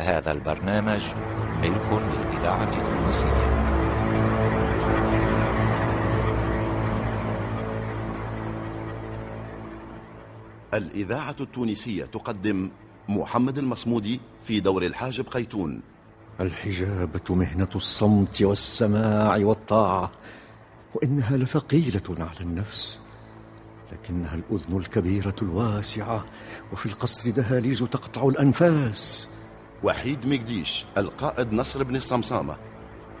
هذا البرنامج ملك للإذاعة التونسية. الإذاعة التونسية تقدم محمد المصمودي في دور الحاجب قيتون. الحجابة مهنة الصمت والسماع والطاعة وإنها لثقيلة على النفس لكنها الأذن الكبيرة الواسعة وفي القصر دهاليز تقطع الأنفاس. وحيد مقديش القائد نصر بن الصمصامة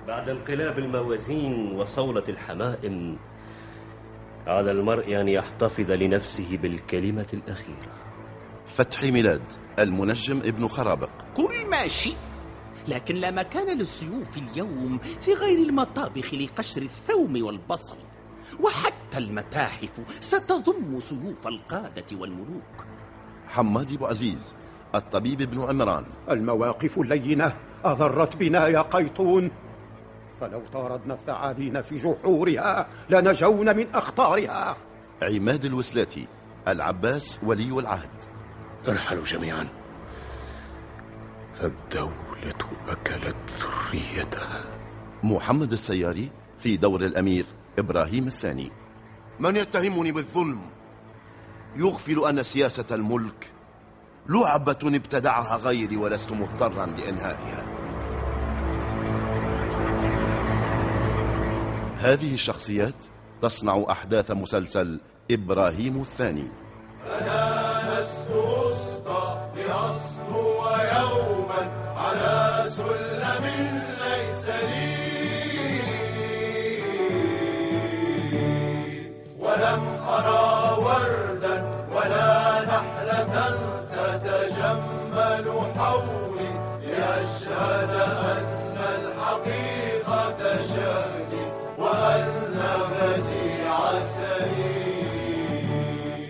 بعد انقلاب الموازين وصولة الحمائم على المرء أن يحتفظ لنفسه بالكلمة الأخيرة. فتحي ميلاد المنجم ابن خرابق. كل ماشي لكن لا مكان للسيوف اليوم في غير المطابخ لقشر الثوم والبصل. وحتى المتاحف ستضم سيوف القادة والملوك. حماد أبو عزيز الطبيب ابن عمران. المواقف اللينة أضرت بنا يا قيطون. فلو طاردنا الثعابين في جحورها لنجون من أخطارها. عماد الوسلاتي العباس ولي العهد. ارحلوا جميعا. فالدولة أكلت ذريتها. محمد السياري في دور الأمير إبراهيم الثاني. من يتهمني بالظلم؟ يغفل أن سياسة الملك لعبة ابتدعها غيري ولست مضطرا لإنهائها. هذه الشخصيات تصنع أحداث مسلسل إبراهيم الثاني. لأشهد أن الحقيقة شهدي وأن بديع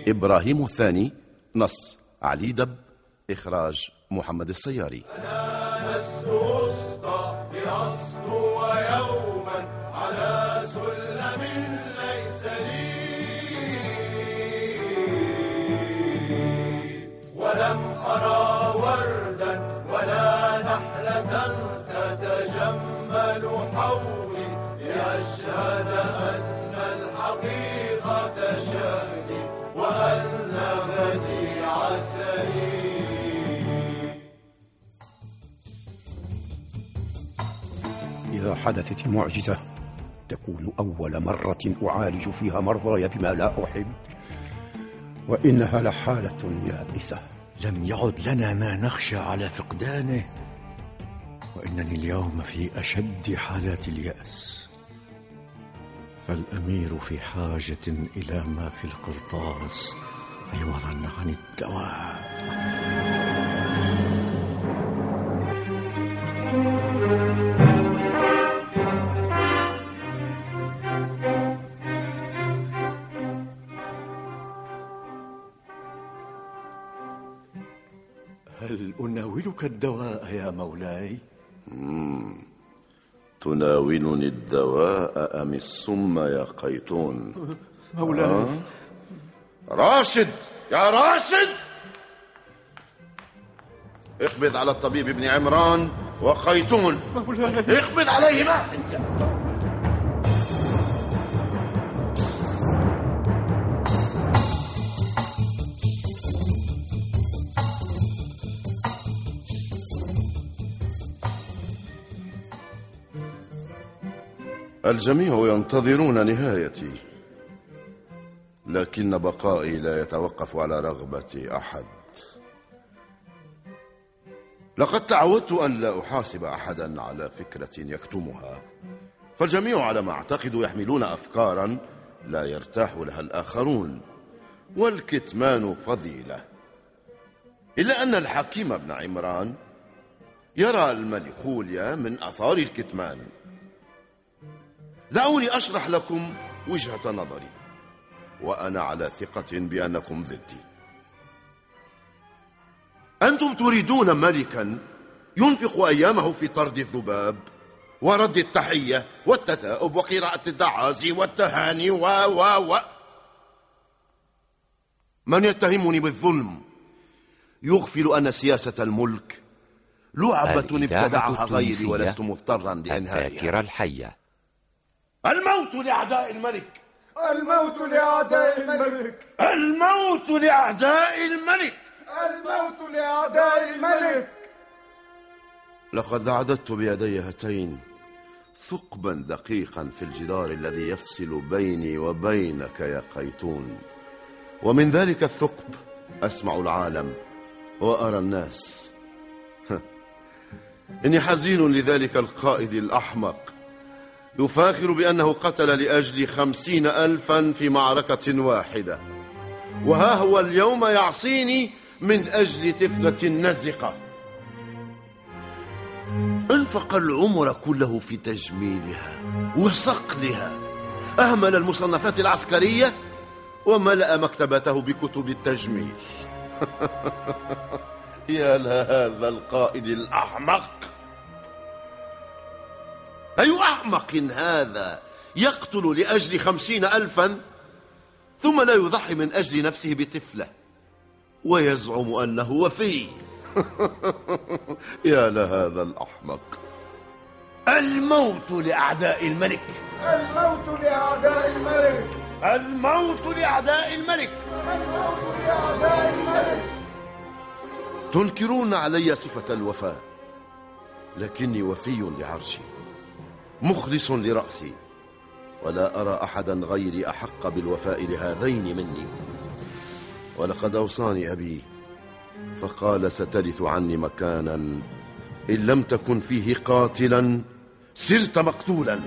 إبراهيم الثاني نص. علي دب إخراج محمد السياري. نحلة تتجمل حولي لأشهد أن الحقيقة شهدي وأن بديع سليم إذا حدثت المعجزة تكون أول مرة أعالج فيها مرضاي بما لا أحب. وإنها لحالة يائسة. لم يعد لنا ما نخشى على فقدانه. وإنني اليوم في أشد حالات اليأس فالأمير في حاجة إلى ما في القرطاس عوضا عن الدواء هل أناولك الدواء يا مولاي؟ تناولني الدواء أم السم يا قيتون مولاي راشد! يا راشد! اقبض على الطبيب ابن عمران وقيتون مولاي اقبض عليهما! الجميع ينتظرون نهايتي. لكن بقائي لا يتوقف على رغبة أحد. لقد تعودت أن لا أحاسب أحدا على فكرة يكتمها. فالجميع على ما أعتقد يحملون أفكارا لا يرتاح لها الآخرون. والكتمان فضيلة. إلا أن الحكيم ابن عمران يرى الملخوليا من أثار الكتمان. دعوني أشرح لكم وجهة نظري وأنا على ثقة بأنكم ضدي. أنتم تريدون ملكا ينفق أيامه في طرد الذباب ورد التحية والتثاؤب وقراءة الدعازي والتهاني و و و. من يتهمني بالظلم يغفل أن سياسة الملك لعبة ابتدعها غيري ولست مضطرا لإنهائها. الذاكرة الحية. الموت لأعداء الملك. الموت لأعداء الملك. الموت لأعداء الملك. الموت لأعداء الملك. لقد أعددت بيدي هاتين ثقبا دقيقا في الجدار الذي يفصل بيني وبينك يا قيتون. ومن ذلك الثقب أسمع العالم وأرى الناس. إني حزين لذلك القائد الأحمق. يفاخر بأنه قتل لأجل خمسين ألفا في معركة واحدة. وها هو اليوم يعصيني من أجل طفلة نزقة. انفق العمر كله في تجميلها وصقلها. أهمل المصنفات العسكرية وملأ مكتبته بكتب التجميل. يا لهذا القائد الأحمق أي أحمق هذا يقتل لأجل خمسين ألفا؟ ثم لا يضحي من أجل نفسه بطفلة. ويزعم أنه وفي. يا لهذا الأحمق. الموت لأعداء الملك. الموت لأعداء الملك. الموت لأعداء الملك. الموت لأعداء الملك. تنكرون علي صفة الوفاء لكني وفي لعرشي. مخلص لرأسي. ولا أرى أحدا غيري أحق بالوفاء لهذين مني. ولقد أوصاني أبي فقال سترث عني مكانا إن لم تكن فيه قاتلا صرت مقتولا.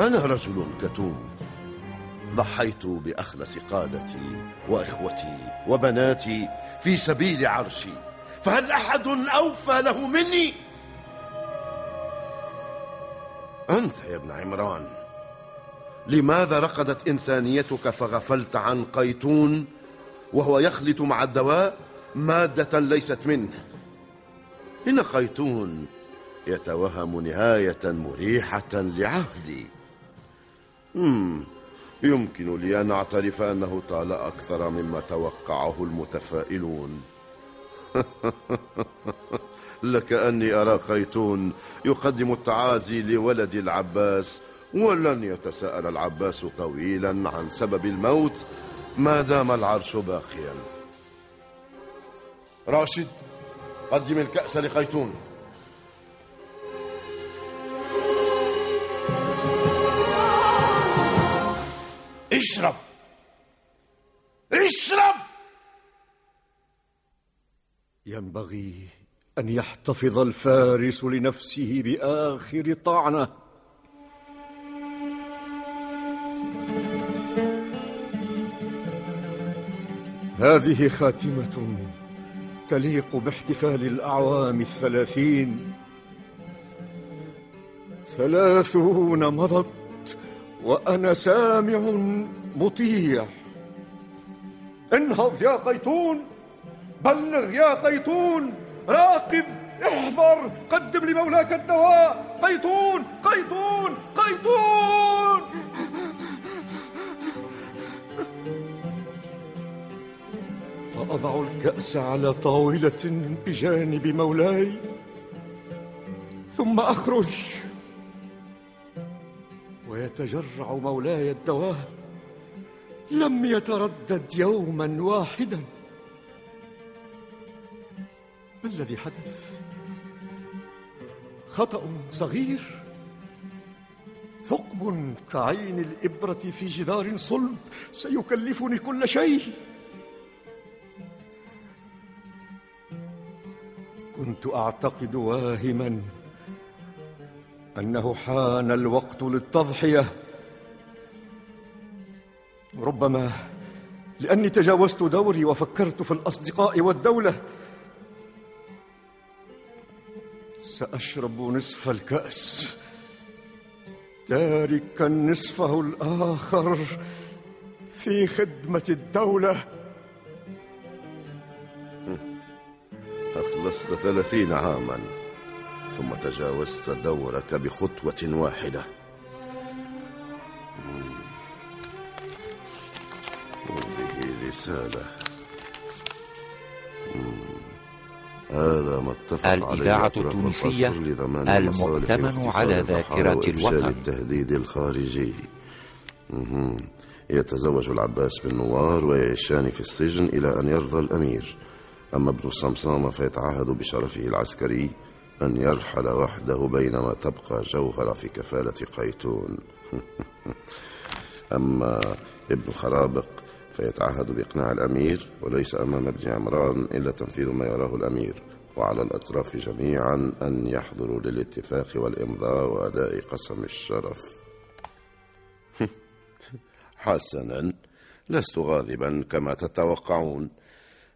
أنا رجل كتوم ضحيت بأخلص قادتي وإخوتي وبناتي في سبيل عرشي فهل أحد أوفى له مني؟ أنت يا ابن عمران. لماذا رقدت إنسانيتك فغفلت عن قيتون وهو يخلط مع الدواء مادة ليست منه؟ إن قيتون يتوهم نهاية مريحة لعهدي. مم. يمكن لي أن أعترف أنه طال أكثر مما توقعه المتفائلون. لكأني أرى قيتون يقدم التعازي لولد العباس ولن يتساءل العباس طويلا عن سبب الموت ما دام العرش باقيا. راشد قدم الكأس لقيتون اشرب. اشرب. ينبغي أن يحتفظ الفارس لنفسه بآخر طعنة. هذه خاتمة تليق باحتفال الأعوام الثلاثين. ثلاثون مضت وأنا سامع مطيع. انهض يا قيتون! بلغ يا قيتون راقب احذر قدم لمولاك الدواء. قيتون قيتون قيتون وأضع الكأس على طاولة بجانب مولاي ثم أخرج. ويتجرع مولاي الدواء لم يتردد يوما واحدا. الذي حدث؟ خطأ صغير ثقب كعين الإبرة في جدار صلب سيكلفني كل شيء. كنت أعتقد واهما أنه حان الوقت للتضحية. ربما لأني تجاوزت دوري وفكرت في الأصدقاء والدولة. سأشرب نصف الكأس تاركا نصفه الآخر في خدمة الدولة أخلصت ثلاثين عاما ثم تجاوزت دورك بخطوة واحدة. هذه رسالة مم. هذا ما اتفق عليه الإذاعة التونسية المؤتمن على ذاكرة الوطن. التهديد الخارجي. يتزوج العباس بالنوار ويعيشان في السجن إلى أن يرضى الأمير أما ابن الصمصامة فيتعهد بشرفه العسكري أن يرحل وحده بينما تبقى جوهرة في كفالة قيتون أما ابن خرابق فيتعهد بإقناع الأمير وليس أمام ابن عمران إلا تنفيذ ما يراه الأمير. وعلى الأطراف جميعا أن يحضروا للاتفاق والإمضاء وأداء قسم الشرف. حسنا. لست غاضبا كما تتوقعون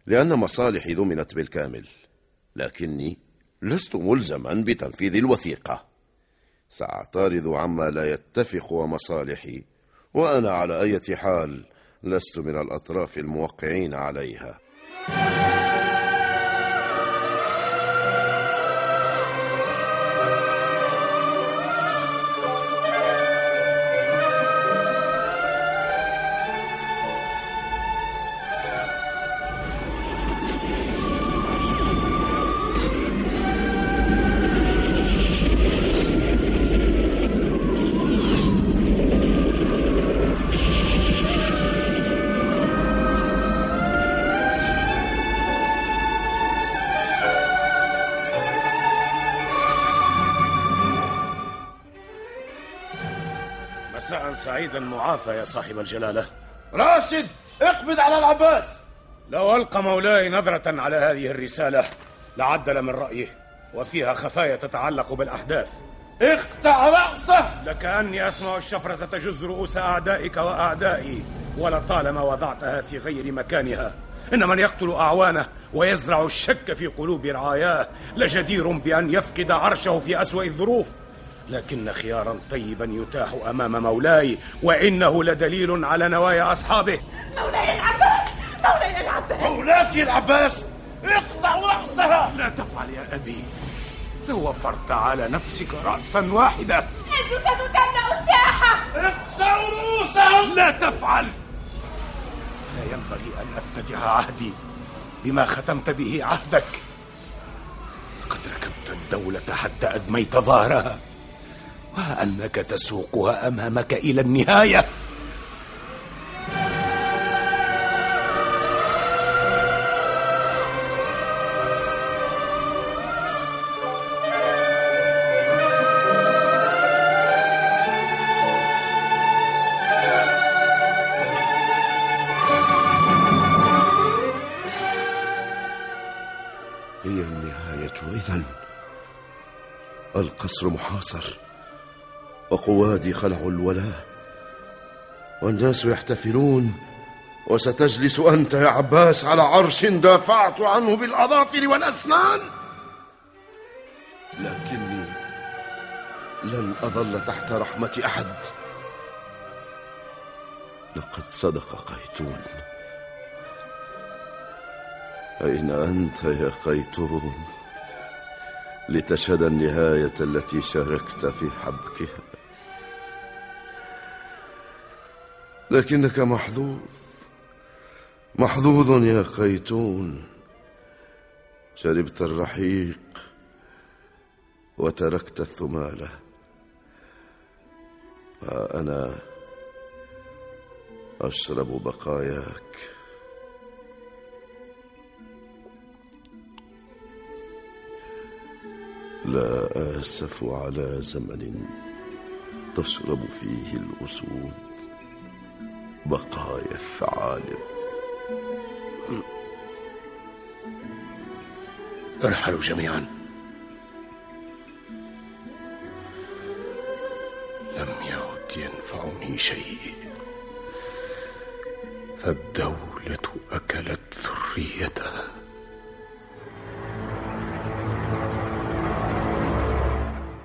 لأن مصالحي ضمنت بالكامل. لكني لست ملزما بتنفيذ الوثيقة. سأعترض عما لا يتفق ومصالحي وأنا على أي حال لست من الأطراف الموقعين عليها. مساء سعيدا معافى يا صاحب الجلالة. راشد اقبض على العباس. لو ألقى مولاي نظرة على هذه الرسالة لعدل من رأيه وفيها خفايا تتعلق بالأحداث. اقطع رأسه. لكأني أسمع الشفرة تجز رؤوس أعدائك وأعدائي ولطالما وضعتها في غير مكانها. إن من يقتل أعوانه ويزرع الشك في قلوب رعاياه لجدير بأن يفقد عرشه في أسوأ الظروف. لكن خيارا طيبا يتاح أمام مولاي وإنه لدليل على نوايا أصحابه. مولاي العباس! مولاي العباس! مولاك العباس! اقطع رأسها! لا تفعل يا أبي. لو وفرت على نفسك رأسا واحدة. الجثث تملأ الساحة! اقطع رؤوسها! لا تفعل. لا ينبغي أن أفتتح عهدي بما ختمت به عهدك. لقد ركبت الدولة حتى أدميت ظهرها. وأنك تسوقها أمامك إلى النهاية. هي النهاية إذن. القصر محاصر. وقوادي خلعوا الولاء والناس يحتفلون وستجلس أنت يا عباس على عرش دافعت عنه بالأظافر والأسنان. لكني لن أظل تحت رحمة أحد. لقد صدق قيتون. أين أنت يا قيتون؟ لتشهد النهاية التي شاركت في حبكها. لكنك محظوظ. محظوظ يا قيتون شربت الرحيق وتركت الثمالة وأنا أشرب بقاياك. لا آسف على زمن تشرب فيه الأسود. بقايا الثعالب. ارحلوا جميعا. لم يعد ينفعني شيء. فالدولة أكلت ذريتها.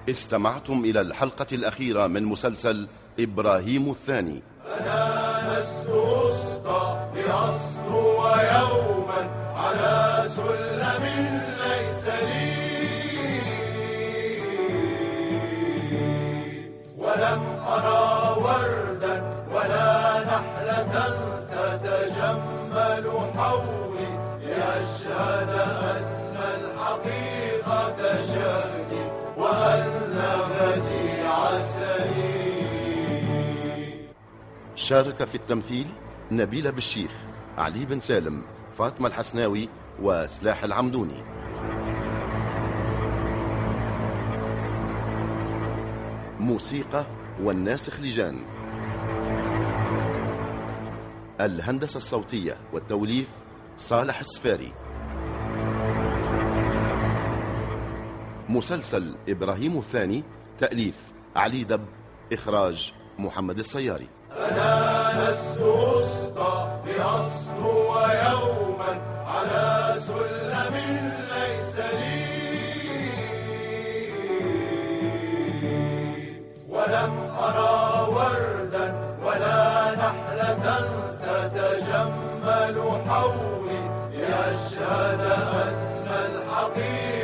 استمعتم إلى الحلقة الأخيرة من مسلسل إبراهيم الثاني. لست أسقى لأسطو يوما على سلم ليس لي. ولم أرى وردا ولا نحلة تتجمل حولي لأشهد أن الحق شهدي وأن غدي عسلي شارك في التمثيل نبيلة بالشيخ علي بن سالم فاطمة الحسناوي وسلاح العمدوني. موسيقى والناسخ لجان. الهندسة الصوتية والتوليف صالح السفاري. مسلسل إبراهيم الثاني تأليف علي دب إخراج محمد السياري. أنا لست أسقى لأسطو يوما على سلم ليس لي. ولم أرى وردا ولا نحلة تتجمل حولي لأشهد أن الحقيقة.